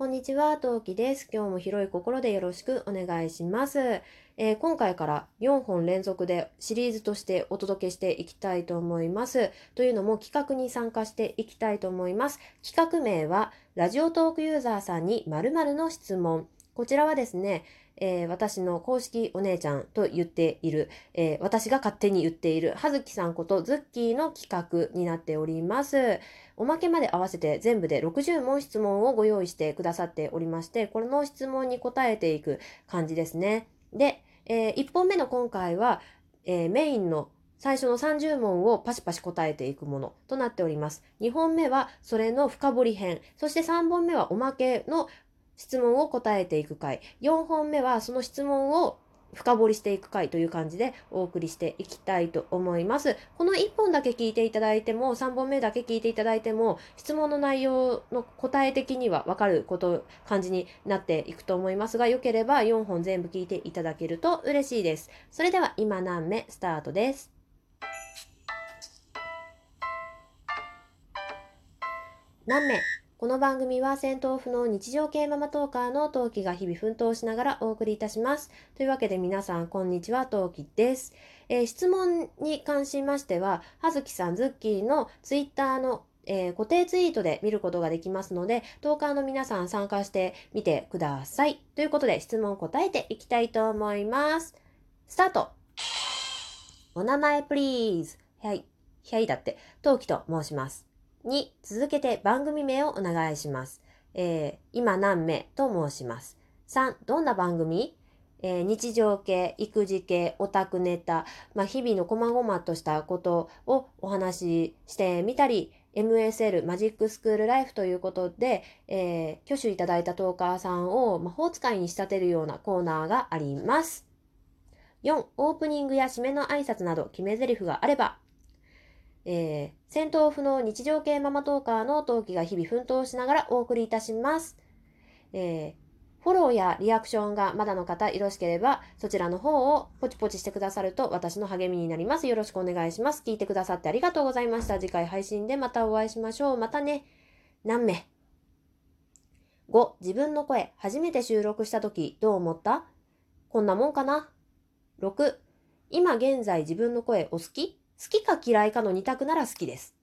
こんにちは、トウキです。今日も広い心でよろしくお願いします。えー今回から4本連続でシリーズとしてお届けしていきたいと思います。というのも企画に参加していきたいと思います。企画名は、ラジオトークユーザーさんに〇〇の質問。こちらはですね、えー私の公式お姉ちゃんと言っている、えー私が勝手に言っている、はずきさんことズッキーの企画になっております。おまけまで合わせて全部で60問質問をご用意してくださっておりまして、この質問に答えていく感じですね。で、え1本目の今回は、えーメインの最初の30問をパシパシ答えていくものとなっております。2本目はそれの深掘り編。そして3本目はおまけの質問を答えていく回。4本目はその質問を深掘りしていく回という感じでお送りしていきたいと思います。この1本だけ聞いていただいても、3本目だけ聞いていただいても、質問の内容の答え的には分かること、感じになっていくと思いますが、よければ4本全部聞いていただけると嬉しいです。それでは今何目スタートです？何目？この番組は戦闘不能日常系ママトーカーのトウキが日々奮闘しながらお送りいたします。というわけで皆さんこんにちは、トウキです。えー質問に関しましては、はずきさん、ズッキーのツイッターの、えー固定ツイートで見ることができますので、トーカーの皆さん参加してみてください。ということで質問答えていきたいと思います。スタートお名前プリーズ。はい。はいだって、トウキと申します。2、続けて番組名をお願いします。えー今何名と申します。3、どんな番組？えー日常系、育児系、オタクネタ、まあ、日々の細々としたことをお話ししてみたり、MSL マジックスクールライフということで、えー挙手いただいたトーカーさんを魔法使いに仕立てるようなコーナーがあります。4、オープニングや締めの挨拶など決め台詞があれば、えー戦闘不能日常系ママトーカーの陶器が日々奮闘しながらお送りいたします。えーフォローやリアクションがまだの方よろしければ、そちらの方をポチポチしてくださると私の励みになります。よろしくお願いします。聞いてくださってありがとうございました。次回配信でまたお会いしましょう。またね。何名 ?5、自分の声、初めて収録した時どう思った？こんなもんかな ?6、今現在自分の声お好き？好きか嫌いかの2択なら好きです。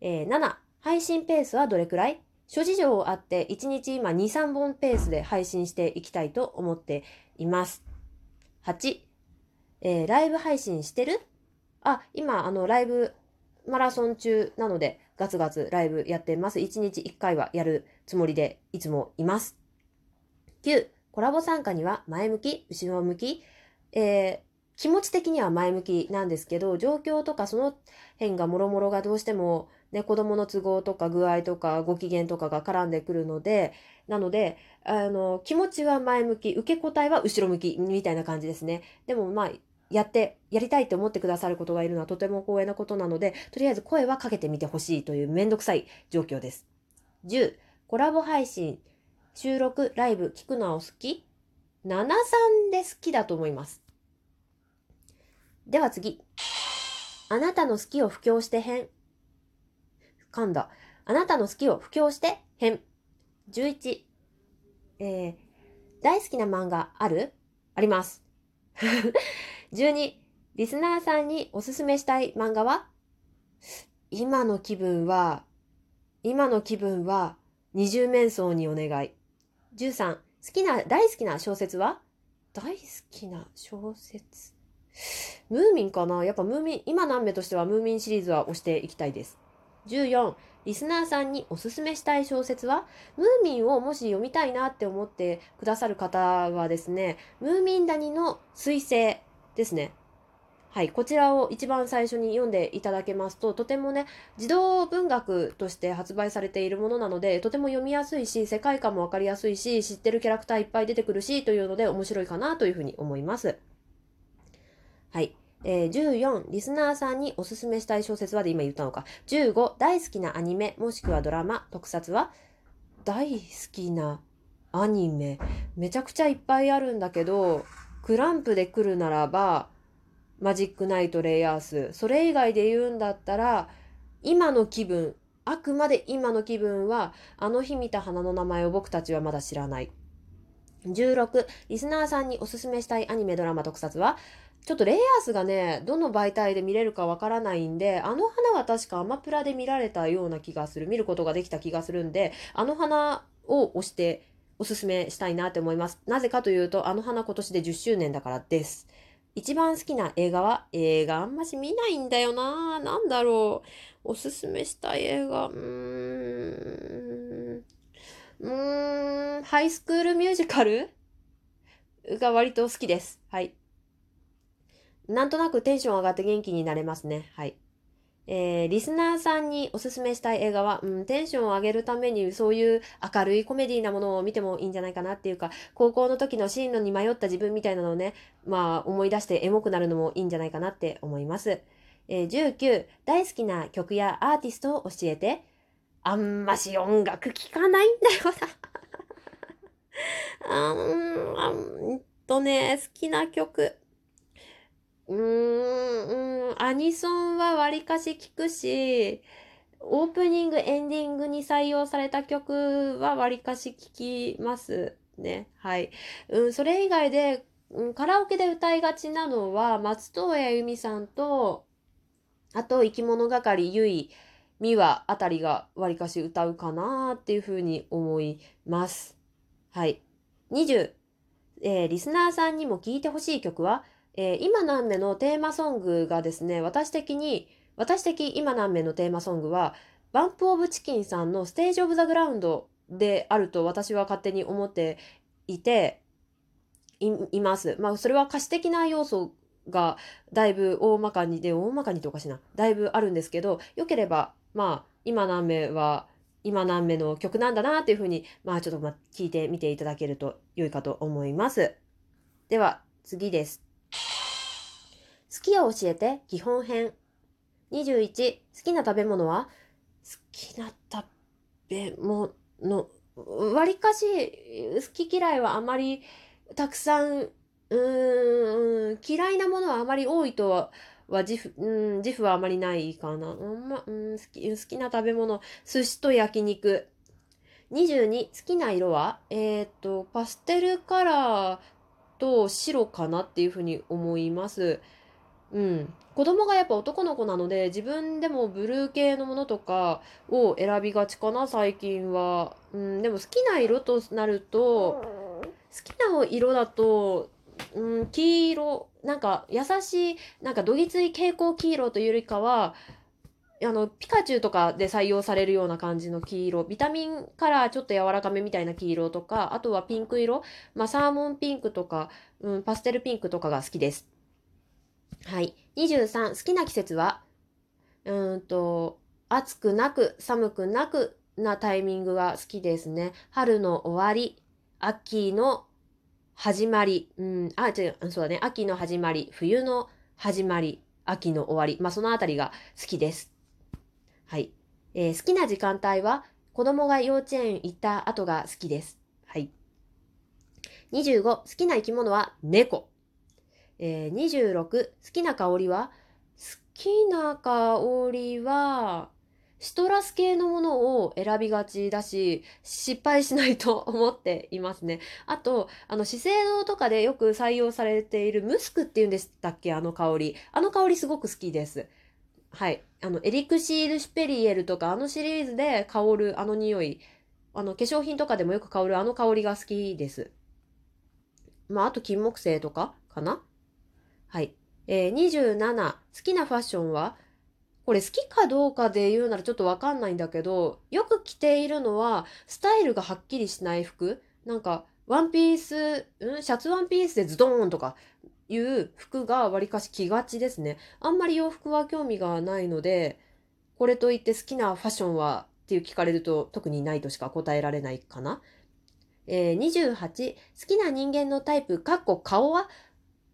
えー7、配信ペースはどれくらい？諸事情あって1日今2、3本ペースで配信していきたいと思っています。8、えーライブ配信してる？あ、今あのライブマラソン中なのでガツガツライブやってます。1日1回はやるつもりでいつもいます。9、コラボ参加には前向き、後ろ向き、えー気持ち的には前向きなんですけど、状況とかその辺がもろもろがどうしてもね、子供の都合とか具合とかご機嫌とかが絡んでくるので、なので、あの、気持ちは前向き、受け答えは後ろ向きみたいな感じですね。でもまあ、やって、やりたいって思ってくださることがいるのはとても光栄なことなので、とりあえず声はかけてみてほしいというめんどくさい状況です。10、コラボ配信、収録、ライブ、聞くのはお好き ?73 で好きだと思います。では次。あなたの好きを布教して編。噛んだ。あなたの好きを布教して編。11。えー、大好きな漫画ある？あります。12。リスナーさんにおすすめしたい漫画は？今の気分は、今の気分は二重面相にお願い。13。好きな、大好きな小説は？大好きな小説。ムーミンかな？やっぱムーミン、今何目としてはムーミンシリーズは押していきたいです。14、リスナーさんにおすすめしたい小説は？ムーミンをもし読みたいなって思ってくださる方はですね、ムーミン谷の彗星ですね。はい、こちらを一番最初に読んでいただけますと、とてもね、児童文学として発売されているものなので、とても読みやすいし、世界観もわかりやすいし、知ってるキャラクターいっぱい出てくるし、というので面白いかなというふうに思います。はい。えー14、リスナーさんにおすすめしたい小説はで今言ったのか。15、大好きなアニメ、もしくはドラマ、特撮は大好きなアニメ。めちゃくちゃいっぱいあるんだけど、クランプで来るならば、マジックナイトレイヤース。それ以外で言うんだったら、今の気分あくまで今の気分は、あの日見た花の名前を僕たちはまだ知らない。16、リスナーさんにおすすめしたいアニメドラマ特撮は、ちょっとレイヤースがね、どの媒体で見れるかわからないんで、あの花は確かアマプラで見られたような気がする。見ることができた気がするんで、あの花を押しておすすめしたいなって思います。なぜかというと、あの花今年で10周年だからです。一番好きな映画は映画あんまし見ないんだよななんだろう。おすすめしたい映画。うーん。うーん。ハイスクールミュージカルが割と好きです。はい。なんとなくテンション上がって元気になれますね。はい。えー、リスナーさんにおすすめしたい映画は、うん、テンションを上げるためにそういう明るいコメディなものを見てもいいんじゃないかなっていうか、高校の時の進路に迷った自分みたいなのをね、まあ思い出してエモくなるのもいいんじゃないかなって思います。えー、19、大好きな曲やアーティストを教えて。あんまし音楽聴かないんだよな。あんとね、好きな曲。うーん、アニソンはわりかし聞くし、オープニング、エンディングに採用された曲はわりかし聞きますね。はい。うん、それ以外で、うん、カラオケで歌いがちなのは、松任谷由実さんと、あと、生き物係、ゆい、みわあたりがわりかし歌うかなっていうふうに思います。はい。20、えー、リスナーさんにも聴いてほしい曲は、えー、今何目のテーマソングがですね、私的に、私的今何目のテーマソングは、バンプオブチキンさんのステージオブザグラウンドであると私は勝手に思っていて、います。まあ、それは歌詞的な要素がだいぶ大まかにで、大まかにっておかしいな。だいぶあるんですけど、よければ、まあ、今何目は、今何目の曲なんだなっていうふうに、まあちょっとま聞いてみていただけると良いかと思います。では、次です。好きを教えて基本編。21、好きな食べ物は？好きな食べ物、わりかし好き嫌いはあまりたくさん、うん、嫌いなものはあまり多いとは、は自負、うん、自負はあまりないかな。うんまうん、好き好きな食べ物、寿司と焼肉。22、好きな色は？えっ、と、パステルカラーと白かなっていうふうに思います。うん。子供がやっぱ男の子なので、自分でもブルー系のものとかを選びがちかな、最近は。うん、でも好きな色となると、好きな色だと、うん、黄色、なんか優しい、なんかどぎつい蛍光黄色というよりかは、あの、ピカチュウとかで採用されるような感じの黄色、ビタミンカラーちょっと柔らかめみたいな黄色とか、あとはピンク色、まあ、サーモンピンクとか、うん、パステルピンクとかが好きです。はい。23、好きな季節は？うんと、暑くなく、寒くなくなタイミングが好きですね。春の終わり、秋の始まり、うん、あ、違う、そうだね。秋の始まり、冬の始まり、秋の終わり。まあ、そのあたりが好きです。はい。えー、好きな時間帯は、子供が幼稚園行った後が好きです。はい。25、好きな生き物は？猫。えー、26、好きな香りは？好きな香りは、シトラス系のものを選びがちだし、失敗しないと思っていますね。あと、あの、資生堂とかでよく採用されているムスクっていうんでしたっけ？あの香り。あの香りすごく好きです。はい。あの、エリクシール・シュペリエルとか、あのシリーズで香るあの匂い。あの、化粧品とかでもよく香るあの香りが好きです。まあ、あと金木犀とかかな？はい。えー、27、好きなファッションは？これ好きかどうかで言うならちょっとわかんないんだけど、よく着ているのは、スタイルがはっきりしない服なんか、ワンピース、うんシャツワンピースでズドーンとかいう服がわりかし着がちですね。あんまり洋服は興味がないので、これといって好きなファッションはっていう聞かれると特にないとしか答えられないかな。えー、28、好きな人間のタイプ、かっこ顔は？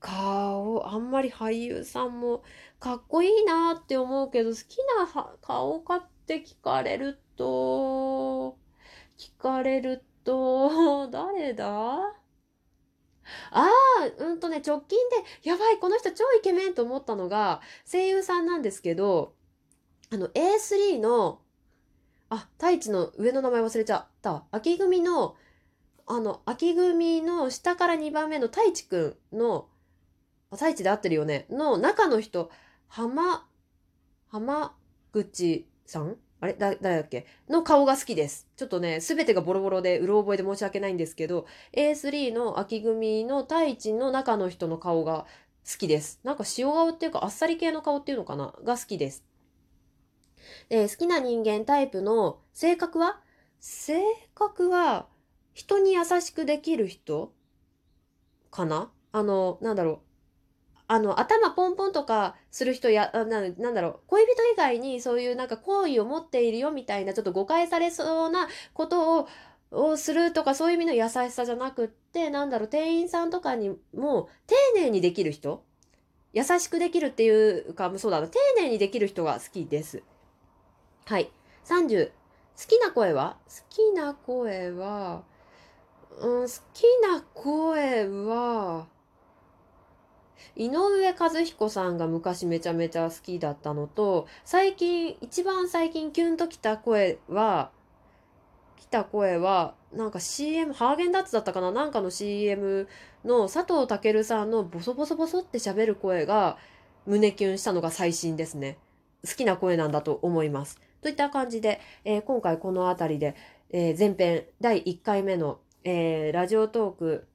顔、あんまり俳優さんもかっこいいなって思うけど、好きな顔かって聞かれると、聞かれると、誰だ？ああ、うんとね、直近で、やばい、この人超イケメンと思ったのが、声優さんなんですけど、あの、A3 の、あ、太一の上の名前忘れちゃった。秋組の、あの、秋組の下から2番目の太一くんの、あ太一で合ってるよね。の中の人、浜、浜口さん？あれ？だ、誰だっけ？の顔が好きです。ちょっとね、すべてがボロボロで、うろ覚えで申し訳ないんですけど、A3 の秋組の太一の中の人の顔が好きです。なんか塩顔っていうか、あっさり系の顔っていうのかな？が好きです。で、好きな人間タイプの性格は？性格は、人に優しくできる人かな？あの、なんだろう。あの、頭ポンポンとかする人や、ななんだろう、恋人以外にそういうなんか好意を持っているよみたいな、ちょっと誤解されそうなことを、をするとかそういう意味の優しさじゃなくって、なんだろう、店員さんとかにも丁寧にできる人優しくできるっていうか、そうだな、丁寧にできる人が好きです。はい。30。好きな声は？好きな声は、うん、好きな声は、井上和彦さんが昔めちゃめちゃ好きだったのと、最近、一番最近キュンときた声は、来た声は、なんか CM、ハーゲンダッツだったかな？なんかの CM の佐藤健さんのボソボソボソって喋る声が胸キュンしたのが最新ですね。好きな声なんだと思います。といった感じで、えー今回この辺りで、えー前編第1回目の、えーラジオトーク、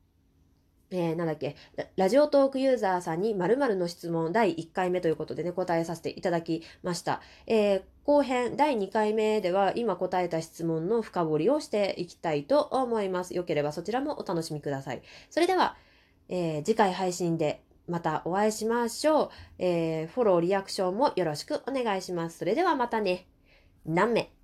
えーなんだっけラ、ジオトークユーザーさんに〇〇の質問第1回目ということでね、答えさせていただきました。えー後編第2回目では今答えた質問の深掘りをしていきたいと思います。よければそちらもお楽しみください。それでは、えー次回配信でまたお会いしましょう。えフォロー、リアクションもよろしくお願いします。それではまたね。何名？